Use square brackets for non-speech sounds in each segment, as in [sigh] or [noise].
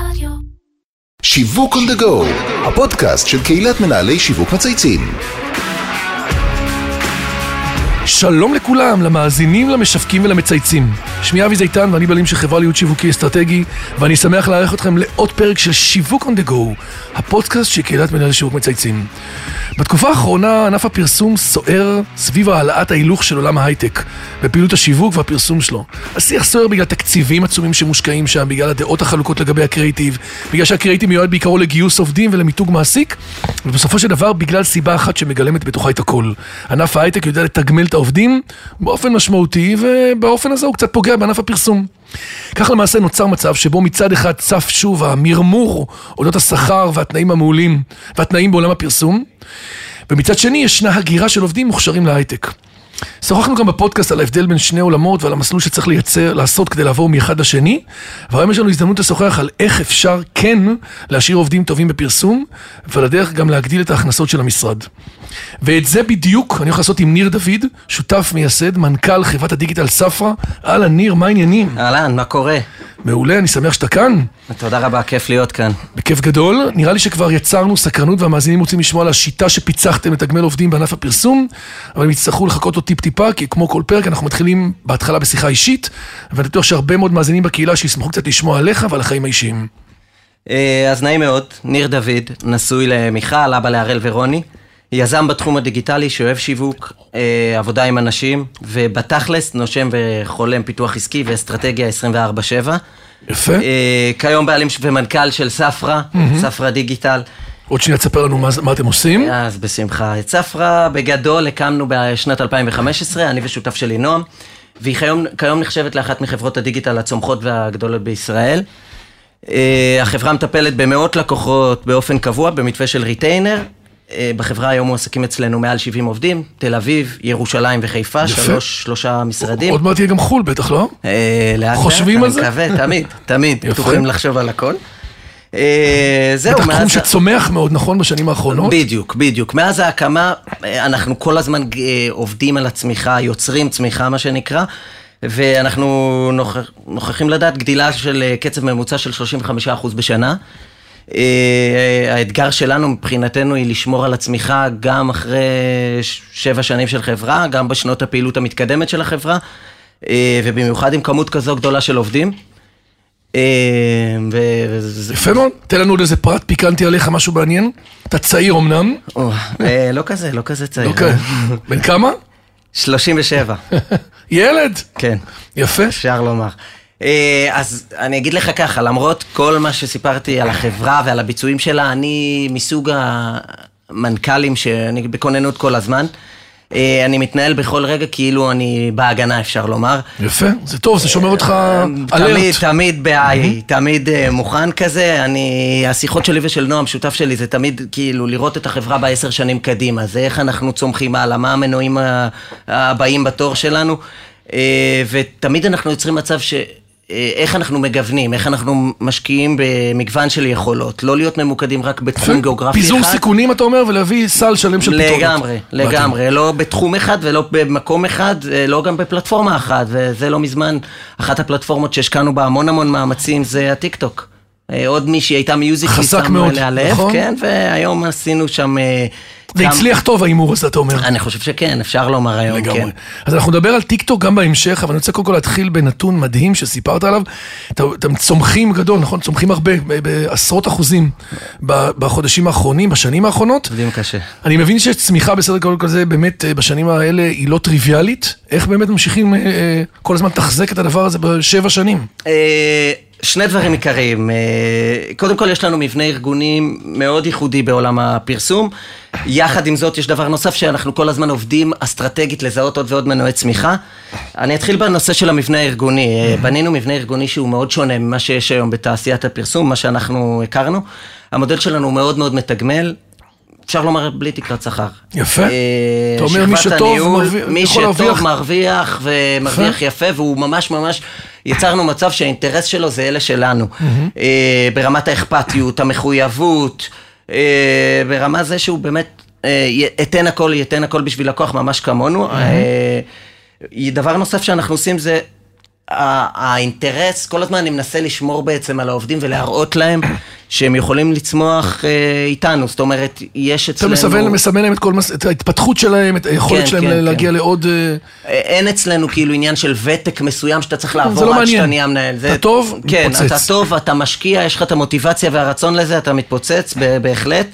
רדיו. שיווק on the go, הפודקאסט של קהילת מנהלי שיווק מצייצים. שלום לכולם, למאזינים, למשווקים ולמצייצים. שמי אבי זיתן ואני בעלים של חברה להיות שיווקי אסטרטגי, ואני שמח לארח אתכם לעוד פרק של שיווק on the go, הפודקאסט של קהילת מנהלי שיווק מצייצים. בתקופה האחרונה ענף הפרסום סוער סביב העלאת ההילוך של עולם ההייטק, בפעילות השיווק והפרסום שלו. השיח סוער בגלל תקציבים עצומים שמושקעים שם, בגלל הדעות החלוקות לגבי הקריאיטיב, בגלל שהקריאיטיב מיועד בעיקרו לגיוס עובדים ולמיתוג מעסיק, ובסופו של דבר בגלל סיבה אחת שמגלמת בתוכה את הכל. ענף ההייטק יודע לתגמל את העובדים באופן משמעותי, ובאופן הזה הוא קצת פוגע בענף הפרסום. כך למעשה נוצר מצב שבו מצד אחד צף שוב המרמור אודות השכר והתנאים המעולים והתנאים בעולם הפרסום, ומצד שני ישנה הגירה של עובדים מוכשרים להייטק. שוחחנו גם בפודקאסט על ההבדל בין שני עולמות ועל המסלול שצריך לייצר, לעשות כדי לעבור מאחד לשני, והיום יש לנו הזדמנות לשוחח על איך אפשר כן להשאיר עובדים טובים בפרסום, ועל הדרך גם להגדיל את ההכנסות של המשרד. ואת זה בדיוק אני הולך לעשות עם ניר דוד, שותף מייסד, מנכ"ל חברת הדיגיטל ספרא. אהלן, ניר, מה העניינים? אהלן, מה קורה? מעולה, אני שמח שאתה כאן. תודה רבה, כיף להיות כאן. בכיף גדול. נראה לי שכבר יצרנו סקרנות והמאזינים רוצים לשמוע על השיטה שפיצחתם לתגמל עובדים בענף הפרסום, אבל הם יצטרכו לחכות עוד טיפ-טיפה, כי כמו כל פרק אנחנו מתחילים בהתחלה בשיחה אישית, ואני בטוח שהרבה מאוד מאזינים בקהילה שישמחו קצת לשמוע עליך ועל החיים האישיים. אה, אז נעים מאוד, ניר דוד, נשוי למיכל, אבא להראל ורוני. יזם בתחום הדיגיטלי שאוהב שיווק, אה, עבודה עם אנשים, ובתכלס נושם וחולם פיתוח עסקי ואסטרטגיה 24/7. יפה. אה, כיום בעלים ומנכ"ל של ספרא, ספרא דיגיטל. עוד שנייה תספר לנו מה, מה אתם עושים. אז בשמחה. את ספרא בגדול הקמנו בשנת 2015, אני ושותף שלי נועם, והיא כיום, כיום נחשבת לאחת מחברות הדיגיטל הצומחות והגדולות בישראל. אה, החברה מטפלת במאות לקוחות באופן קבוע במתווה של ריטיינר. אה, בחברה היום מועסקים אצלנו מעל 70 עובדים, תל אביב, ירושלים וחיפה, יפה. שלוש, שלושה משרדים. עוד מעט יהיה גם חו"ל בטח, לא? אה, לאט חושבים לאט, על זה? אני מקווה, תמיד, [laughs] תמיד, יפה. פתוחים לחשוב על הכל. אה, זהו, תחום מאז... שצומח מאוד, נכון, בשנים האחרונות? בדיוק, בדיוק. מאז ההקמה, אה, אנחנו כל הזמן עובדים על הצמיחה, יוצרים צמיחה, מה שנקרא, ואנחנו נוכח, נוכחים לדעת גדילה של קצב ממוצע של 35% בשנה. אה, האתגר שלנו מבחינתנו היא לשמור על הצמיחה גם אחרי שבע שנים של חברה, גם בשנות הפעילות המתקדמת של החברה, אה, ובמיוחד עם כמות כזו גדולה של עובדים. אה, יפה מאוד. תן לנו עוד איזה פרט פיקנטי עליך, משהו מעניין. אתה צעיר אמנם, אה, לא כזה, לא כזה צעיר. לא. בן כמה? 37, [laughs] ילד. כן, יפה. אפשר לומר. אה, אז אני אגיד לך ככה, למרות כל מה שסיפרתי על החברה ועל הביצועים שלה, אני מסוג המנכ"לים שאני בכוננות כל הזמן. אה, אני מתנהל בכל רגע כאילו אני בהגנה, אפשר לומר. יפה. זה טוב, זה שומר אותך תמיד, אלרט. תמיד ב-I, תמיד אה, מוכן כזה. אני, השיחות שלי ושל נועם, שותף שלי, זה תמיד כאילו לראות את החברה בעשר שנים קדימה. זה איך אנחנו צומחים הלאה, מה המנועים הבאים בתור שלנו. אה, ותמיד אנחנו יוצרים מצב ש... אה, איך אנחנו מגוונים, איך אנחנו משקיעים במגוון של יכולות, לא להיות ממוקדים רק בתחום יפה. גיאוגרפי אחד. פיזור סיכונים, אתה אומר, ולהביא סל שלם של פתרונות. לגמרי, לגמרי, לא בתחום אחד ולא במקום אחד, אה, לא גם בפלטפורמה אחת, וזה לא מזמן, אחת הפלטפורמות שהשקענו בה המון המון מאמצים זה הטיק טוק. אה, עוד מישהי הייתה מיוזיק, חזק מאוד, עליה לב, נכון. כן, והיום עשינו שם... זה הצליח טוב ההימור הזה, אתה אומר. אני חושב שכן, אפשר לומר היום, לגמרי. כן. אז אנחנו נדבר על טיקטוק גם בהמשך, אבל אני רוצה קודם כל להתחיל בנתון מדהים שסיפרת עליו. אתם צומחים גדול, נכון? צומחים הרבה, בעשרות אחוזים בחודשים האחרונים, בשנים האחרונות. עובדים קשה. אני מבין שיש צמיחה בסדר גודל כזה, באמת אה, בשנים האלה היא לא טריוויאלית. איך באמת ממשיכים אה, אה, כל הזמן לתחזק את הדבר הזה בשבע שנים? שני דברים עיקריים. אה, קודם כל, יש לנו מבנה ארגוני מאוד ייחודי בעולם הפרסום. יחד עם זאת, יש דבר נוסף שאנחנו כל הזמן עובדים אסטרטגית לזהות עוד ועוד מנועי צמיחה. אני אתחיל בנושא של המבנה הארגוני. אה, בנינו מבנה ארגוני שהוא מאוד שונה ממה שיש היום בתעשיית הפרסום, מה שאנחנו הכרנו. המודל שלנו הוא מאוד מאוד מתגמל. אפשר לומר בלי תקרת שכר. יפה. אה, אתה אומר, מי שטוב הניהול, מרוויח- מי שטוב. מרוויח ומרוויח יפה, והוא ממש ממש, יצרנו מצב שהאינטרס שלו זה אלה שלנו. אה, ברמת האכפתיות, המחויבות, אה, ברמה זה שהוא באמת אה, אתן הכל, ייתן הכל בשביל לקוח ממש כמונו. אה, דבר נוסף שאנחנו עושים זה האינטרס, כל הזמן אני מנסה לשמור בעצם על העובדים ולהראות להם שהם יכולים לצמוח אה, איתנו, זאת אומרת, יש אתה אצלנו... מסמן, מסמן להם את כל. את ההתפתחות שלהם, את היכולת כן, שלהם כן, להגיע כן. לעוד... אה, אין אצלנו כאילו עניין של ותק מסוים שאתה צריך לעבור לא עד מעניין. שאתה נהיה מנהל. אתה טוב, כן, מתפוצץ. אתה טוב, אתה משקיע, יש לך את המוטיבציה והרצון לזה, אתה מתפוצץ, בהחלט.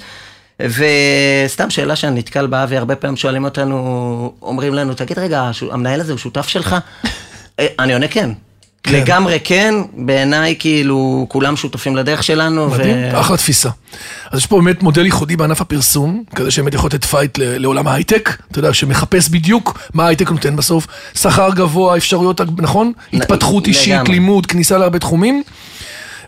וסתם שאלה שאני נתקל בה, והרבה פעמים שואלים אותנו, אומרים לנו, תגיד רגע, המנהל הזה הוא שותף שלך? אה, אני עונה כן. כן. לגמרי כן, בעיניי כאילו כולם שותפים לדרך שלנו. מדהים, אחלה תפיסה. אז יש פה באמת מודל ייחודי בענף הפרסום, כזה שבאמת יכול לתת fight לעולם ההייטק, אתה יודע, שמחפש בדיוק מה ההייטק נותן בסוף, שכר גבוה, אפשרויות, נכון? נ- התפתחות אישית, לגמרי. לימוד, כניסה להרבה תחומים.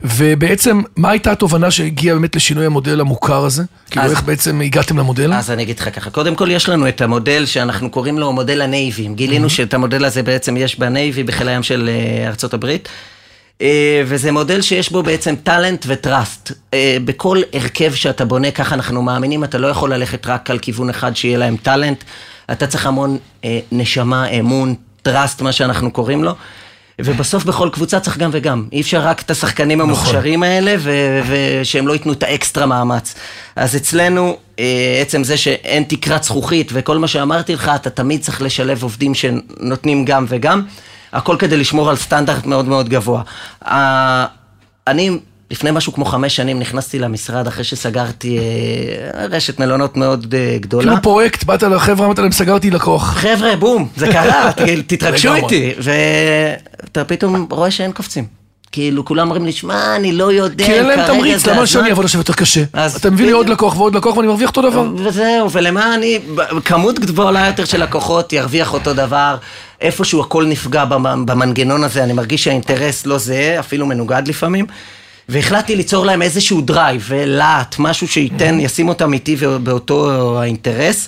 ובעצם, מה הייתה התובנה שהגיעה באמת לשינוי המודל המוכר הזה? כאילו, איך בעצם הגעתם למודל? אז אני אגיד לך ככה, קודם כל יש לנו את המודל שאנחנו קוראים לו מודל ה Navy. גילינו שאת המודל הזה בעצם יש ב Navy, בחיל הים של אה, ארצות הברית. אה, וזה מודל שיש בו בעצם talent ו trust. אה, בכל הרכב שאתה בונה, ככה אנחנו מאמינים, אתה לא יכול ללכת רק על כיוון אחד שיהיה להם talent. אתה צריך המון נשמה, אמון, trust, מה שאנחנו קוראים לו. ובסוף בכל קבוצה צריך גם וגם. אי אפשר רק את השחקנים המוכשרים האלה, ו- ושהם לא ייתנו את האקסטרה מאמץ. אז אצלנו, אה, עצם זה שאין תקרת זכוכית וכל מה שאמרתי לך, אתה תמיד צריך לשלב עובדים שנותנים גם וגם. הכל כדי לשמור על סטנדרט מאוד מאוד גבוה. אני... לפני משהו כמו חמש שנים נכנסתי למשרד אחרי שסגרתי אה, רשת מלונות מאוד אה, גדולה. כאילו פרויקט, באת לחבר'ה, אמרת להם, סגרתי לקוח. חבר'ה, בום, זה קרה, [laughs] תתרגשו. איתי. ואתה פתאום רואה שאין קופצים. כאילו, כולם אומרים לי, שמע, אני לא יודע, כי אין להם כרגע תמריץ, זה למה שאני הזמן." אעבוד עכשיו יותר קשה? אתה מביא לי עוד. לקוח ועוד לקוח ואני מרוויח אותו דבר. וזהו, ולמה אני, כמות גדולה יותר של לקוחות ירוויח אותו דבר, איפשהו הכל נפגע במ- במנגנון הזה, אני מרגיש שהאינטרס לא זהה, אפילו מנוגד לפעמים. והחלטתי ליצור להם איזשהו drive ולהט, משהו שייתן, ישים אותם איתי באותו האינטרס.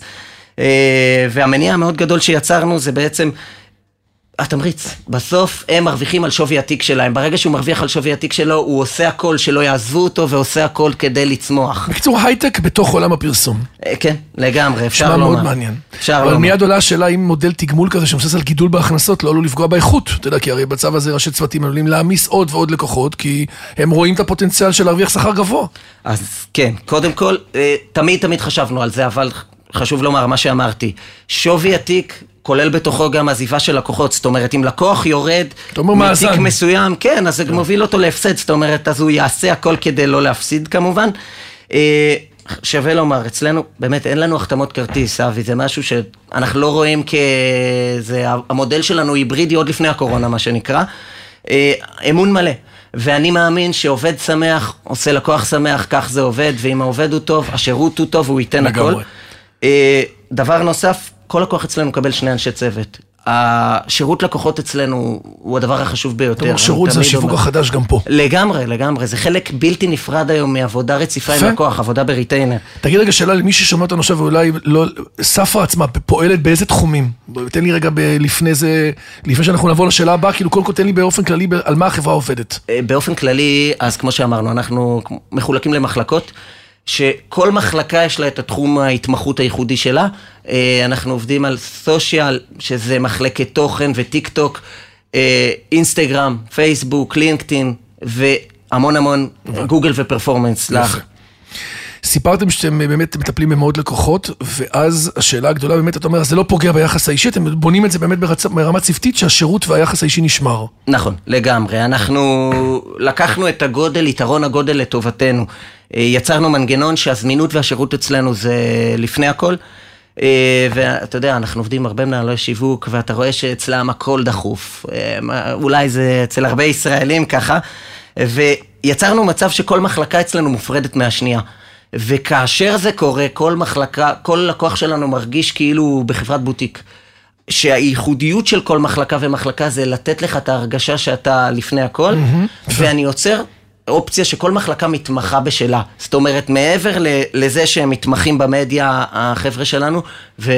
אה, והמניע המאוד גדול שיצרנו זה בעצם התמריץ. בסוף הם מרוויחים על שווי התיק שלהם. ברגע שהוא מרוויח על שווי התיק שלו, הוא עושה הכל שלא יעזבו אותו ועושה הכל כדי לצמוח. בקיצור, הייטק בתוך עולם הפרסום. אה, כן, לגמרי, אפשר נשמע לומר. מאוד מעניין. אפשר אבל לומר. מיד עולה השאלה אם מודל תגמול כזה שמבוסס על גידול בהכנסות לא עלול לפגוע באיכות. אתה יודע, כי הרי בצו הזה ראשי צוותים עלולים להעמיס עוד ועוד לקוחות, כי הם רואים את הפוטנציאל של להרוויח שכר גבוה. אז כן, קודם כל, אה, תמיד תמיד חשבנו על זה, אבל חשוב לומר מה שאמרתי. שווי התיק כולל בתוכו גם עזיבה של לקוחות, זאת אומרת, אם לקוח יורד. מתיק מסוים, כן, אז זה מוביל אותו להפסד, זאת אומרת, אז הוא יעשה הכל כדי לא להפסיד כמובן. אה, שווה לומר, אצלנו באמת אין לנו החתמות כרטיס, אבי, זה משהו שאנחנו לא רואים כ... זה, המודל שלנו היברידי עוד לפני הקורונה, מה שנקרא. אה, אמון מלא. ואני מאמין שעובד שמח עושה לקוח שמח, כך זה עובד, ואם העובד הוא טוב, השירות הוא טוב, הוא ייתן לגמרי. הכל. אה, דבר נוסף, כל לקוח אצלנו מקבל שני אנשי צוות. השירות לקוחות אצלנו הוא הדבר החשוב ביותר. אני שירות זה השיווק אומר. החדש גם פה. לגמרי, לגמרי. זה חלק בלתי נפרד היום מעבודה רציפה יפה. עם לקוח, עבודה בריטיינר. תגיד רגע שאלה למי ששומע אותנו עכשיו ואולי לא, ספרה עצמה פועלת באיזה תחומים? תן לי רגע ב, לפני זה, לפני שאנחנו נעבור לשאלה הבאה, כאילו קודם כל תן לי באופן כללי על מה החברה עובדת. אה, באופן כללי, אז כמו שאמרנו, אנחנו מחולקים למחלקות, שכל מחלקה יש לה את התחום ההתמחות הייחודי שלה. אה, אנחנו עובדים על סושיאל, שזה מחלקת תוכן וטיק טוק, אה, אינסטגרם, פייסבוק, לינקדאין, והמון המון גוגל ופרפורמנס. לך. סיפרתם שאתם באמת מטפלים במאות לקוחות, ואז השאלה הגדולה באמת, אתה אומר, זה לא פוגע ביחס האישי, אתם בונים את זה באמת ברצ... ברמה צוותית, שהשירות והיחס האישי נשמר. נכון, לגמרי. אנחנו לקחנו את הגודל, יתרון הגודל לטובתנו. אה, יצרנו מנגנון שהזמינות והשירות אצלנו זה לפני הכל. אה, ואתה יודע, אנחנו עובדים הרבה מנהלי שיווק, ואתה רואה שאצלם הכל דחוף. אה, אולי זה אצל הרבה ישראלים ככה. ויצרנו מצב שכל מחלקה אצלנו מופרדת מהשנייה. וכאשר זה קורה, כל מחלקה, כל לקוח שלנו מרגיש כאילו בחברת בוטיק. שהייחודיות של כל מחלקה ומחלקה זה לתת לך את ההרגשה שאתה לפני הכל, ואני יוצר אופציה שכל מחלקה מתמחה בשלה. זאת אומרת, מעבר לזה שהם מתמחים במדיה, החבר'ה שלנו, ו-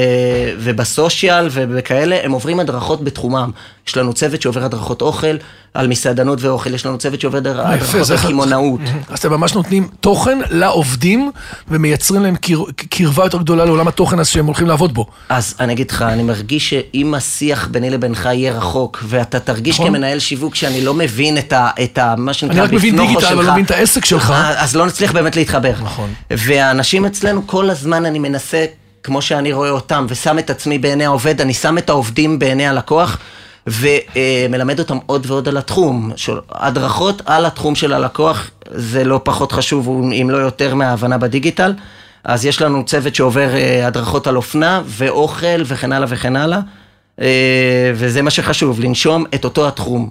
ובסושיאל ובכאלה, הם עוברים הדרכות בתחומם. יש לנו צוות שעובר הדרכות אוכל, על מסעדנות ואוכל, יש לנו צוות שעובד יפה, הדרכות על קמעונאות. [laughs] אז אתם ממש נותנים תוכן לעובדים ומייצרים להם קר- קרבה יותר גדולה לעולם התוכן הזה שהם הולכים לעבוד בו. אז אני אגיד לך, אני מרגיש שאם השיח ביני לבינך יהיה רחוק, ואתה תרגיש נכון. כמנהל שיווק שאני לא מבין את ה... מה שנקרא אני רק מבין בפנוכו דיגיטל, אבל שלך, לא מבין את העסק שלך. אה, אז לא נצליח באמת להתחבר. נכון. והאנשים אצלנו, כל הזמן אני מנסה, כמו שאני רואה אותם, ושם את עצמי בעיני העובד, אני שם את העובדים בעיני הלקוח. ומלמד אותם עוד ועוד על התחום, הדרכות על התחום של הלקוח, זה לא פחות חשוב, אם לא יותר מההבנה בדיגיטל. אז יש לנו צוות שעובר אה, הדרכות על אופנה ואוכל וכן הלאה וכן הלאה, אה, וזה מה שחשוב, לנשום את אותו התחום.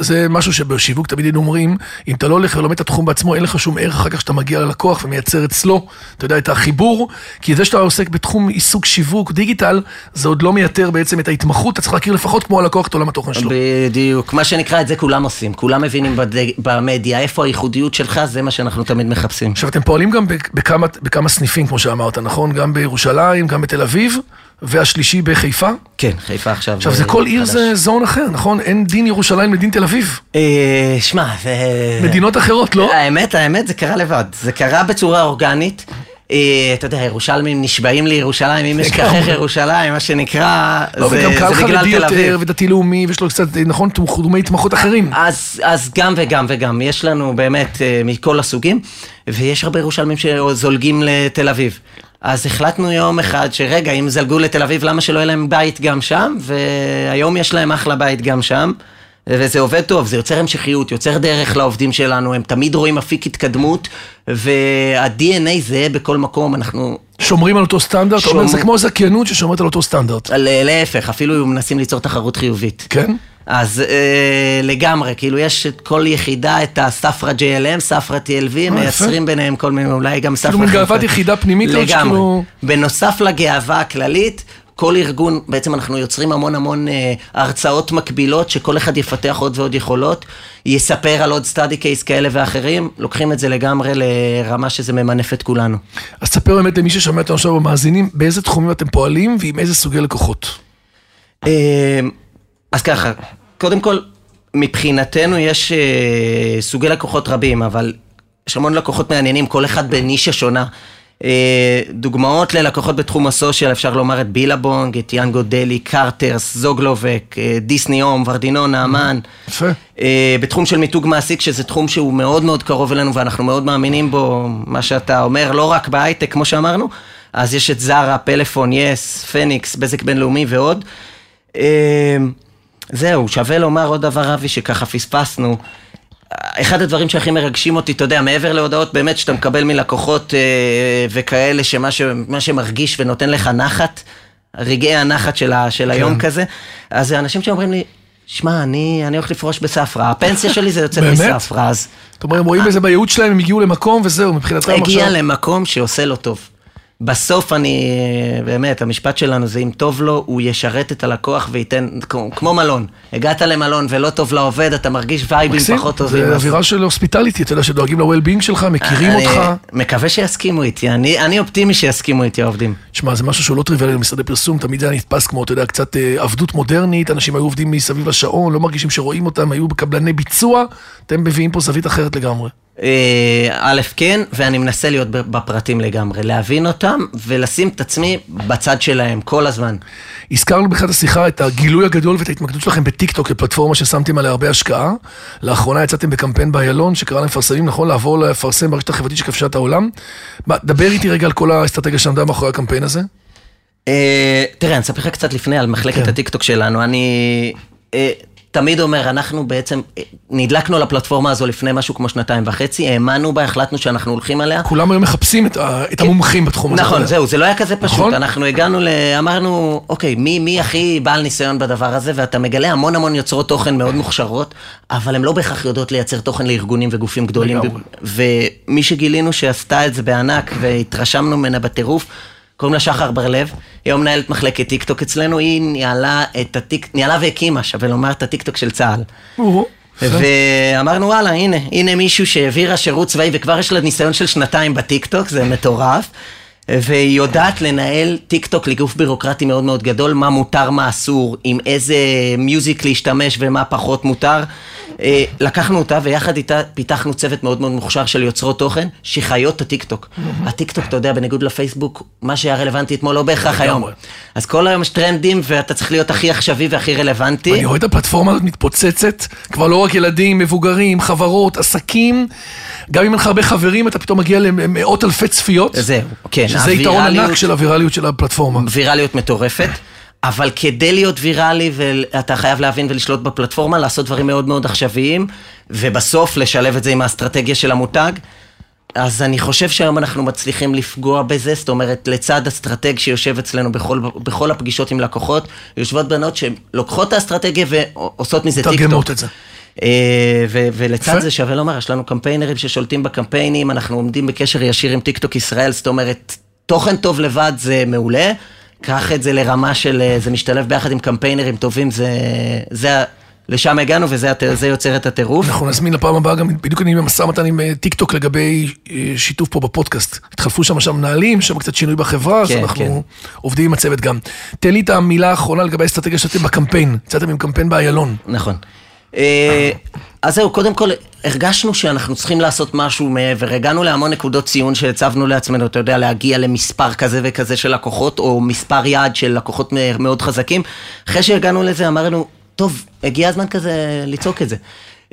זה משהו שבשיווק תמיד היינו אומרים, אם אתה לא הולך ולומד את התחום בעצמו, אין לך שום ערך אחר כך שאתה מגיע ללקוח ומייצר אצלו, אתה יודע, את החיבור, כי זה שאתה עוסק בתחום עיסוק שיווק דיגיטל, זה עוד לא מייתר בעצם את ההתמחות, אתה צריך להכיר לפחות כמו הלקוח את עולם התוכן שלו. בדיוק, מה שנקרא, את זה כולם עושים, כולם מבינים בד... במדיה, איפה הייחודיות שלך, זה מה שאנחנו תמיד מחפשים. עכשיו, אתם פועלים גם בכ- בכמה, בכמה סניפים, כמו שאמרת, נכון? גם בירושלים, גם בתל אביב, והשלישי בחיפה. כן, חיפה עכשיו. עכשיו, זה אה, כל עיר. זה זון אחר, נכון? אין דין ירושלים לדין תל אביב. אה, שמע, זה... מדינות אחרות, לא? האמת, האמת, זה קרה לבד. זה קרה בצורה אורגנית. אה, אתה יודע, ירושלמים נשבעים לירושלים, אם אשכחך לגמרי. ירושלים, מה שנקרא, לא, זה וגם קהל זה בגלל חרדי תל יותר, אביב. ודתי לאומי, ויש לו קצת, נכון, תחומי התמחות אחרים. אז, גם וגם וגם, יש לנו באמת מכל הסוגים, ויש הרבה ירושלמים שזולגים לתל אביב. אז החלטנו יום אחד שרגע, אם זלגו לתל אביב, למה שלא יהיה להם בית גם שם? והיום יש להם אחלה בית גם שם. וזה עובד טוב, זה יוצר המשכיות, יוצר דרך לעובדים שלנו, הם תמיד רואים אפיק התקדמות, וה-DNA זהה בכל מקום, אנחנו שומרים על אותו סטנדרט, שומר- זה כמו זכיינות ששומרת על אותו סטנדרט. להפך, אפילו מנסים ליצור תחרות חיובית. כן? אז אה, לגמרי, כאילו יש את כל יחידה, את הספרה JLM, ספרה TLV, אה, מייצרים ביניהם כל מיני, אולי גם ספרה... כאילו מין חיפה. גאוות יחידה פנימית כזאת לגמרי. בנוסף לגאווה הכללית, כל ארגון, בעצם אנחנו יוצרים המון המון אה, הרצאות מקבילות, שכל אחד יפתח עוד ועוד יכולות, יספר על עוד סטאדי קייס כאלה ואחרים, לוקחים את זה לגמרי לרמה שזה ממנף את כולנו. אז תספר באמת למי ששומע אותנו עכשיו במאזינים, באיזה תחומים אתם פועלים ועם איזה סוגי לקוחות. אז ככה, קודם כל, מבחינתנו יש אה, סוגי לקוחות רבים, אבל יש המון לקוחות מעניינים, כל אחד בנישה שונה. אה, דוגמאות ללקוחות בתחום הסושיאל, אפשר לומר את בילבונג, את יאנגו דלי, קרטרס, זוגלובק, אה, דיסני הום, ורדינון, נעמן. יפה. אה, בתחום של מיתוג מעסיק, שזה תחום שהוא מאוד מאוד קרוב אלינו ואנחנו מאוד מאמינים בו, מה שאתה אומר, לא רק בהייטק, כמו שאמרנו, אז יש את זרה, פלאפון, יס, פניקס, בזק בינלאומי ועוד. אה, זהו, שווה לומר עוד דבר, אבי, שככה פספסנו. אחד הדברים שהכי מרגשים אותי, אתה יודע, מעבר להודעות באמת שאתה מקבל מלקוחות אה, וכאלה, שמה ש, שמרגיש ונותן לך נחת, רגעי הנחת של, ה, של היום כזה, אז זה אנשים שאומרים לי, שמע, אני, אני הולך לפרוש בספרה, הפנסיה שלי זה יוצא? מספרה, אז זאת אומרת, הם רואים בזה בייעוד שלהם, הם הגיעו למקום וזהו, מבחינתם הגיע עכשיו... למקום שעושה לו טוב. בסוף אני, באמת, המשפט שלנו זה אם טוב לו, הוא ישרת את הלקוח וייתן, כמו, מלון. הגעת למלון ולא טוב לעובד, אתה מרגיש וייבים פחות טובים. זה אווירה של הוספיטליטי, אתה יודע, שדואגים ל-well-being שלך, מכירים אותך. מקווה שיסכימו איתי, אני, אני אופטימי שיסכימו איתי העובדים. שמע, זה משהו שהוא לא טריוויאלי למשרדי פרסום, תמיד זה היה נתפס כמו, אתה יודע, קצת אה, עבדות מודרנית, אנשים היו עובדים מסביב לשעון, לא מרגישים שרואים אותם, היו בקבלני ביצוע, אתם מביאים פה זווית אחרת לגמרי. אה, א', כן, ואני מנסה להיות בפרטים לגמרי, להבין אותם ולשים את עצמי בצד שלהם כל הזמן. הזכרנו בתחילת השיחה את הגילוי הגדול ואת ההתמקדות שלכם בטיקטוק, כפלטפורמה ששמתם עליה הרבה השקעה. לאחרונה יצאתם בקמפיין באיילון, שקרא למפרסמים, נכון, לעבור לפרסם ברשת החברתית שכבשה את העולם. דבר איתי רגע על כל האסטרטגיה שעמדה מאחורי הקמפיין הזה. אה, תראה, אני אספר לך קצת לפני על מחלקת כן. הטיקטוק שלנו. אני אה, תמיד אומר, אנחנו בעצם אה, נדלקנו על הפלטפורמה הזו לפני משהו כמו שנתיים וחצי, האמנו בה, החלטנו שאנחנו הולכים עליה. כולם היום מחפשים את, את המומחים בתחום הזה. נכון. זהו, זה לא היה כזה פשוט. נכון. אנחנו הגענו ל... אמרנו, אוקיי, מי, מי הכי בעל ניסיון בדבר הזה? ואתה מגלה המון המון יוצרות תוכן מאוד מוכשרות, אבל הן לא בהכרח יודעות לייצר תוכן לארגונים וגופים גדולים. לגמרי. ומי שגילינו שעשתה את זה בענק והתרשמנו ממנה בטירוף, קוראים לה שחר בר-לב, היא מנהלת מחלקת טיקטוק אצלנו, היא ניהלה את הטיק... ניהלה והקימה, שווה לומר, את הטיקטוק של צה"ל. ואמרנו וואלה הנה, הנה מישהו שהעבירה שירות צבאי וכבר יש לה ניסיון של שנתיים בטיקטוק, זה מטורף. והיא יודעת לנהל טיק טוק לגוף בירוקרטי מאוד מאוד גדול, מה מותר, מה אסור, עם איזה music להשתמש ומה פחות מותר. אה, לקחנו אותה ויחד איתה פיתחנו צוות מאוד מאוד מוכשר של יוצרות תוכן שחיות את הטיק טוק. הטיק טוק, אתה יודע, בניגוד לפייסבוק, מה שהיה רלוונטי אתמול לא בהכרח היום. אז כל היום יש טרנדים ואתה צריך להיות הכי עכשווי והכי רלוונטי. אני רואה את הפלטפורמה הזאת מתפוצצת, כבר לא רק ילדים, מבוגרים, חברות, עסקים, גם אם אין לך הרבה חברים, אתה פתאום מגיע למאות אלפי צפיות. זהו, כן. שזה יתרון ענק של הווירליות של הפלטפורמה. ויראליות מטורפת, אבל כדי להיות ויראלי, ואתה חייב להבין ולשלוט בפלטפורמה, לעשות דברים מאוד מאוד עכשוויים, ובסוף לשלב את זה עם האסטרטגיה של המותג. אז אני חושב שהיום אנחנו מצליחים לפגוע בזה, זאת אומרת, לצד אסטרטג שיושב אצלנו בכל, בכל הפגישות עם לקוחות, יושבות בנות שלוקחות את האסטרטגיה ועושות מזה טיק טוק. מתרגמות את זה. אה, ו- ולצד. זה שווה לומר, יש לנו קמפיינרים ששולטים בקמפיינים, אנחנו עומדים בקשר ישיר עם טיקטוק ישראל, זאת אומרת, תוכן טוב לבד זה מעולה, קח את זה לרמה של, אה, זה משתלב ביחד עם קמפיינרים טובים, זה, זה, לשם הגענו וזה יוצר את הטירוף. אנחנו נזמין לפעם הבאה גם, בדיוק אני במשא ומתן עם אה, טיק טוק לגבי אה, שיתוף פה בפודקאסט. התחלפו שם שם מנהלים, שם קצת שינוי בחברה, אז כן, אנחנו כן. עובדים עם הצוות גם. תן לי את המילה האחרונה לגבי האסטרטגיה שאתם בקמפיין. יצאתם עם קמפיין באיילון. נכון. אז זהו, קודם כל, הרגשנו שאנחנו צריכים לעשות משהו מעבר. הגענו להמון נקודות ציון שהצבנו לעצמנו, אתה יודע, להגיע למספר כזה וכזה של לקוחות, או מספר יעד של לקוחות מאוד חזקים. אחרי שהגענו לזה, אמרנו, טוב, הגיע הזמן כזה לצעוק את זה.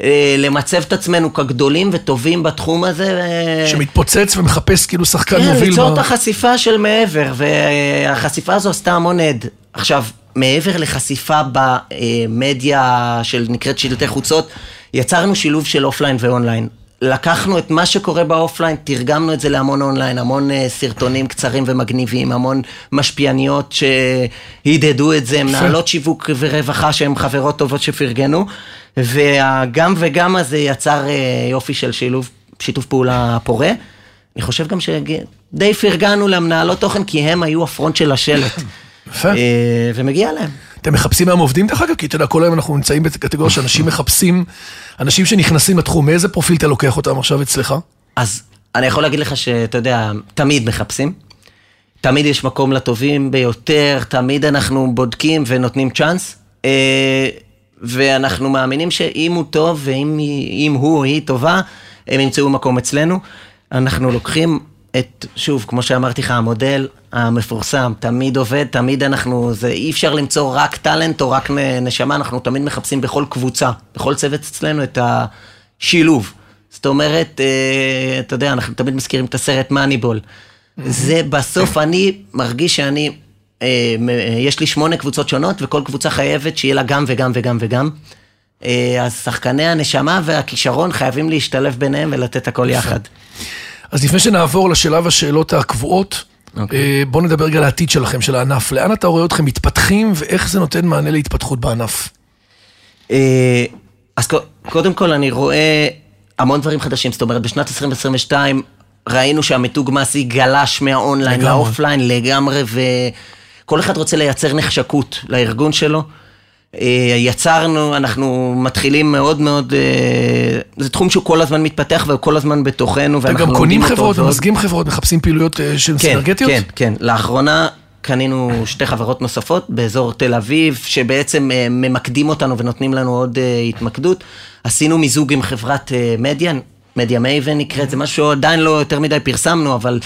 אה, למצב את עצמנו כגדולים וטובים בתחום הזה. אה, שמתפוצץ ומחפש כאילו שחקן כן, מוביל. ליצור ב- את החשיפה של מעבר, והחשיפה הזו עשתה המון עד. עכשיו, מעבר לחשיפה במדיה של נקראת שלטי חוצות, יצרנו שילוב של offline ו online. לקחנו את מה שקורה ב offline, תרגמנו את זה להמון אונליין, המון אה, סרטונים קצרים ומגניבים, המון משפיעניות שהדהדו את זה, מנהלות שיווק ורווחה שהן חברות טובות שפרגנו, והגם וגם הזה יצר אה, יופי של שילוב, שיתוף פעולה פורה. אני חושב גם שדי פרגנו למנהלות תוכן, כי הם היו ה front של השלט. [laughs] יפה. אה, ומגיע להם. אתם מחפשים היום עובדים דרך אגב? כי אתה יודע, כל היום אנחנו נמצאים בקטגוריה שאנשים מחפשים, אנשים שנכנסים לתחום, מאיזה פרופיל אתה לוקח אותם עכשיו אצלך? אז אני יכול להגיד לך שאתה יודע, תמיד מחפשים. תמיד יש מקום לטובים ביותר, תמיד אנחנו בודקים ונותנים צ'אנס. אה, ואנחנו מאמינים שאם הוא טוב ואם הוא או היא טובה, הם ימצאו מקום אצלנו. אנחנו לוקחים את, שוב, כמו שאמרתי לך, המודל המפורסם, תמיד עובד, תמיד אנחנו, זה אי אפשר למצוא רק טאלנט או רק נשמה, אנחנו תמיד מחפשים בכל קבוצה, בכל צוות אצלנו את השילוב. זאת אומרת, אה, אתה יודע, אנחנו תמיד מזכירים את הסרט מאניבול. זה בסוף, אני מרגיש שאני, אה, יש לי שמונה קבוצות שונות, וכל קבוצה חייבת שיהיה לה גם וגם וגם וגם. אה, אז שחקני הנשמה והכישרון חייבים להשתלב ביניהם ולתת הכל יחד. אז לפני שנעבור לשלב השאלות הקבועות, אוקיי. אה, בואו נדבר רגע על העתיד שלכם, של הענף. לאן אתה רואה אתכם מתפתחים, ואיך זה נותן מענה להתפתחות בענף? אה, אז קודם כל אני רואה המון דברים חדשים, זאת אומרת בשנת 2022 ראינו שהמיתוג מעסיק גלש מהאונליין לגמרי. ל offline לגמרי, וכל אחד רוצה לייצר נחשקות לארגון שלו. אה, יצרנו, אנחנו מתחילים מאוד מאוד, אה, זה תחום שהוא כל הזמן מתפתח והוא כל הזמן בתוכנו, אתם גם קונים חברות. וממזגים חברות, מחפשים פעילויות אה, שהן כן, סינרגטיות? כן, כן. לאחרונה קנינו שתי חברות נוספות באזור תל אביב, שבעצם ממקדים אותנו ונותנים לנו עוד התמקדות. עשינו מיזוג עם חברת מדיה, Media Maven נקראת, זה משהו שעדיין לא יותר מדי פרסמנו, אבל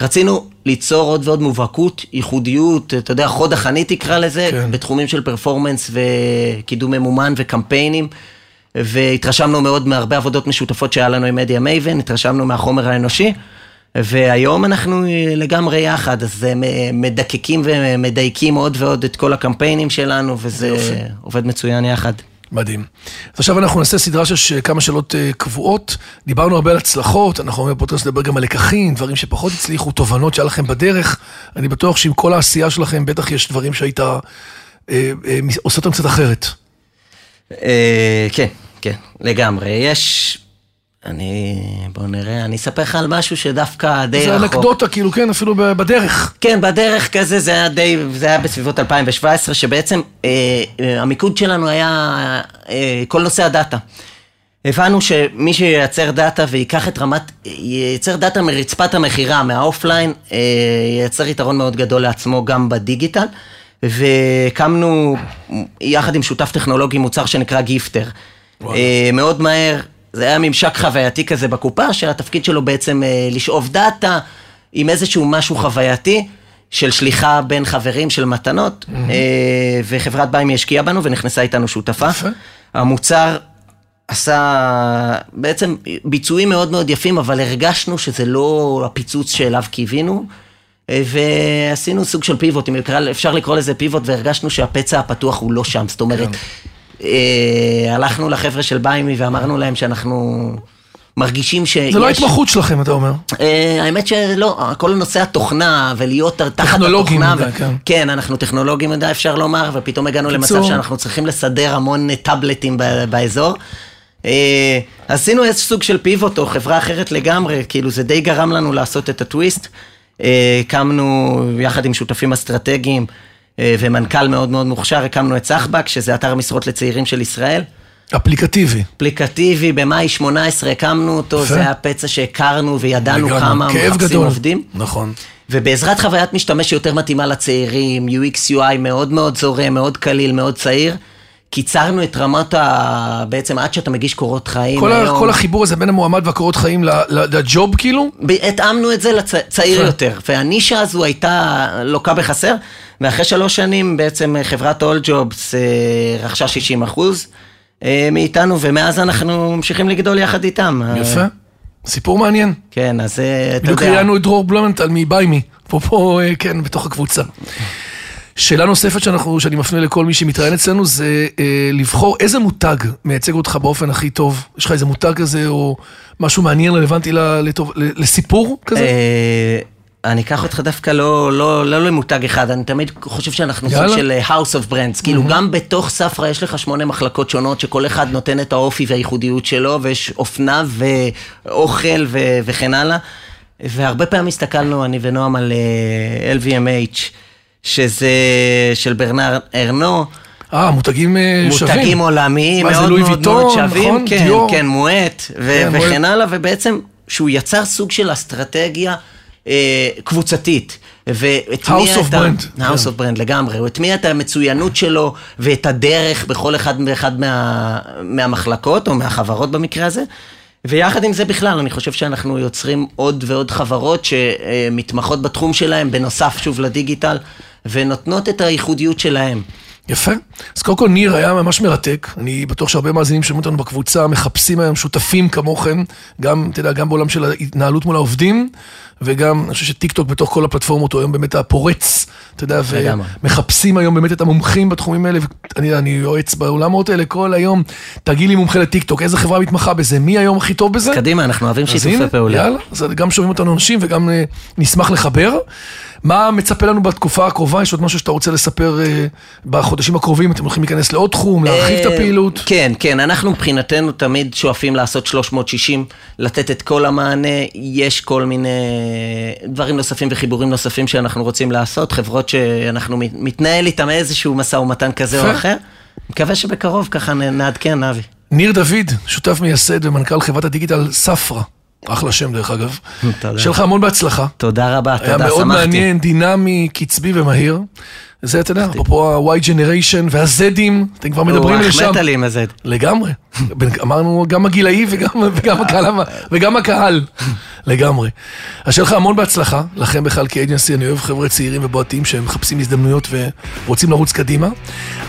רצינו ליצור עוד ועוד מובהקות, ייחודיות, אתה יודע, חוד החנית תקרא לזה, כן. בתחומים של performance וקידום ממומן וקמפיינים. והתרשמנו מאוד מהרבה עבודות משותפות שהיה לנו עם Media Maven, התרשמנו מהחומר האנושי, והיום אנחנו לגמרי יחד, אז אה, מדקקים ומדייקים עוד ועוד את כל הקמפיינים שלנו, וזה יופי. עובד מצוין יחד. מדהים. אז עכשיו אנחנו נעשה סדרה של כמה שאלות אה, קבועות. דיברנו הרבה על הצלחות, אנחנו אומרים בפודקאסט לדבר גם על לקחים, דברים שפחות הצליחו, תובנות שהיה לכם בדרך. אני בטוח שעם כל העשייה שלכם, בטח יש דברים שהיית אה, אה, עושה אותם קצת אחרת. אה, כן, כן, לגמרי. יש... אני... בוא נראה, אני אספר לך על משהו שדווקא די זה רחוק. אנקדוטה, כאילו, כן, אפילו בדרך. כן, בדרך כזה זה היה די, זה היה בסביבות 2017, שבעצם אה, אה, המיקוד שלנו היה אה, כל נושא הדאטה. הבנו שמי שייצר דאטה וייקח את רמת, ייצר דאטה מרצפת המכירה, מה offline, אה, ייצר יתרון מאוד גדול לעצמו גם בדיגיטל. והקמנו יחד עם שותף טכנולוגי מוצר שנקרא גיפטר. אה, מאוד מהר, זה היה ממשק חווייתי כזה בקופה, שהתפקיד שלו בעצם אה, לשאוב דאטה עם איזשהו משהו חווייתי. של שליחה בין חברים של מתנות, mm-hmm. וחברת ביימי השקיעה בנו ונכנסה איתנו שותפה. יפה. המוצר עשה בעצם ביצועים מאוד מאוד יפים, אבל הרגשנו שזה לא הפיצוץ שאליו קיווינו. ועשינו סוג של פיבוט, אם אפשר לקרוא לזה פיבוט, והרגשנו שהפצע הפתוח הוא לא שם. זאת אומרת, כן. אה, הלכנו לחבר'ה של ביימי ואמרנו להם שאנחנו מרגישים שיש... זה לא ההתמחות שלכם, אתה אומר. אה, האמת שלא, כל נושא התוכנה ולהיות תחת התוכנה. טכנולוגים מדי, כן. כן, אנחנו טכנולוגים מדי, אפשר לומר, ופתאום הגענו למצב שאנחנו צריכים לסדר המון טאבלטים באזור. אה, עשינו איזה סוג של פיבוט או חברה אחרת לגמרי, כאילו זה די גרם לנו לעשות את הטוויסט. אה, הקמנו יחד עם שותפים אסטרטגיים אה, ומנכ"ל מאוד מאוד מוכשר, הקמנו את סחבק, שזה אתר משרות לצעירים של ישראל. אפליקטיבי. אפליקטיבי, במאי 18 הקמנו אותו, זה היה פצע שהכרנו וידענו כמה מחפשים עובדים. נכון. ובעזרת חוויית משתמש שיותר מתאימה לצעירים, UX UI מאוד מאוד זורם, מאוד קליל, מאוד צעיר. קיצרנו את רמת ה... בעצם עד שאתה מגיש קורות חיים כל, היום. כל החיבור הזה בין המועמד והקורות חיים לג'וב כאילו? התאמנו את זה לצעיר לצ... יותר, והנישה הזו הייתה לוקה בחסר, ואחרי שלוש שנים בעצם חברת אול ג'ובס אה, רכשה 60 אחוז אה, מאיתנו, ומאז אנחנו ממשיכים לגדול יחד איתם. יפה, סיפור מעניין. כן, אז אתה יודע... בדיוק ראיינו את דרור בלומנטל מביימי, אה, כן, בתוך הקבוצה. שאלה נוספת שאנחנו, שאני מפנה לכל מי שמתראיין אצלנו זה אה, לבחור איזה מותג מייצג אותך באופן הכי טוב. יש לך איזה מותג כזה או משהו מעניין, רלוונטי לטוב, לסיפור כזה? אה, אני אקח אותך דווקא לא, לא, לא למותג אחד, אני תמיד חושב שאנחנו סוג של אה, House of Brands, כאילו mm-hmm. גם בתוך ספרא יש לך שמונה מחלקות שונות שכל אחד נותן את האופי והייחודיות שלו, ויש אופנה ואוכל ו- וכן הלאה. והרבה פעמים הסתכלנו, אני ונועם, על uh, אה, LVMH. שזה של ברנר ארנו. אה, מותגים אה, שווים. מותגים עולמיים, מאוד מאוד ויטון, מאוד שווים. נכון, כן, דיור. כן, מואט, כן, וכן הלאה, ובעצם שהוא יצר סוג של אסטרטגיה אה, קבוצתית. והטמיע את ה... House of Brand לגמרי, הוא הטמיע את המצוינות שלו ואת הדרך בכל אחד ואחד מה, מהמחלקות או מהחברות במקרה הזה. ויחד עם זה בכלל, אני חושב שאנחנו יוצרים עוד ועוד חברות שמתמחות בתחום שלהם, בנוסף שוב לדיגיטל, ונותנות את הייחודיות שלהם. יפה. אז קודם כל ניר היה ממש מרתק, אני בטוח שהרבה מאזינים שומעים אותנו בקבוצה מחפשים היום שותפים כמוכם, גם, אתה יודע, גם בעולם של ההתנהלות מול העובדים, וגם, אני חושב שטיק טוק בתוך כל הפלטפורמות הוא היום באמת הפורץ, אתה יודע, ומחפשים היום באמת את המומחים בתחומים האלה, ואני אני יועץ בעולמות האלה כל היום, תגיד לי מומחה לטיק טוק, איזה חברה מתמחה בזה, מי היום הכי טוב בזה? קדימה, אנחנו אוהבים שיתופי פעולה. יאללה, אז גם שומעים אותנו אנשים וגם אה, נשמח לחבר. מה מצפה לנו בתקופה הקרובה? יש עוד משהו שאתה רוצה לספר אה, בחודשים הקרובים? אתם הולכים להיכנס לעוד תחום, להרחיב את אה, הפעילות? כן, כן, אנחנו מבחינתנו תמיד שואפים לעשות 360, לתת את כל המענה. יש כל מיני דברים נוספים וחיבורים נוספים שאנחנו רוצים לעשות, חברות שאנחנו מתנהל איתם איזשהו משא ומתן כזה או אחר. מקווה שבקרוב ככה נעדכן, אבי. ניר דוד, שותף מייסד ומנכ"ל חברת הדיגיטל ספרא. אחלה שם דרך אגב. תודה. שיהיה לך המון בהצלחה. תודה רבה, תודה, שמחתי. היה מאוד מעניין, דינמי, קצבי ומהיר. זה, אתה יודע, אפרופו ה-Y Generation וה-Zים, אתם כבר מדברים לשם. הוא החמאת לי עם ה-Z. לגמרי. אמרנו, גם הגילאי וגם הקהל. לגמרי. אז שיהיה לך המון בהצלחה, לכם בכלל כאג'נסי, אני אוהב חבר'ה צעירים ובועטים שהם מחפשים הזדמנויות ורוצים לרוץ קדימה.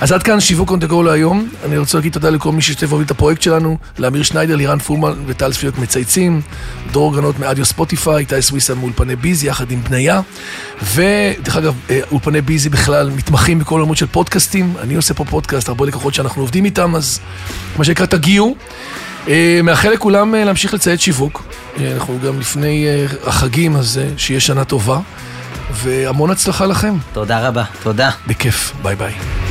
אז עד כאן שיווק go להיום. אני רוצה להגיד תודה לכל מי שהשתתף והוביל את הפרויקט שלנו, לאמיר שניידר, לירן פולמן וטל צפיות מצייצים, דרור גנות מאדיו ספוטיפיי, איתי סוויסה מאולפני ביזי יחד עם בניה. ודרך אגב, אה, אולפני ביזי בכלל מתמחים בכל עולמות של פודקאסטים. אני עושה פה פודקאסט, הרבה לקוחות שאנחנו עובדים איתם, אז מה שנקרא תגיעו. אה, מאחל לכולם אה, להמשיך לציית שיווק. אנחנו גם לפני החגים, אז שיהיה שנה טובה. והמון הצלחה לכם. תודה רבה, תודה. בכיף, ביי ביי.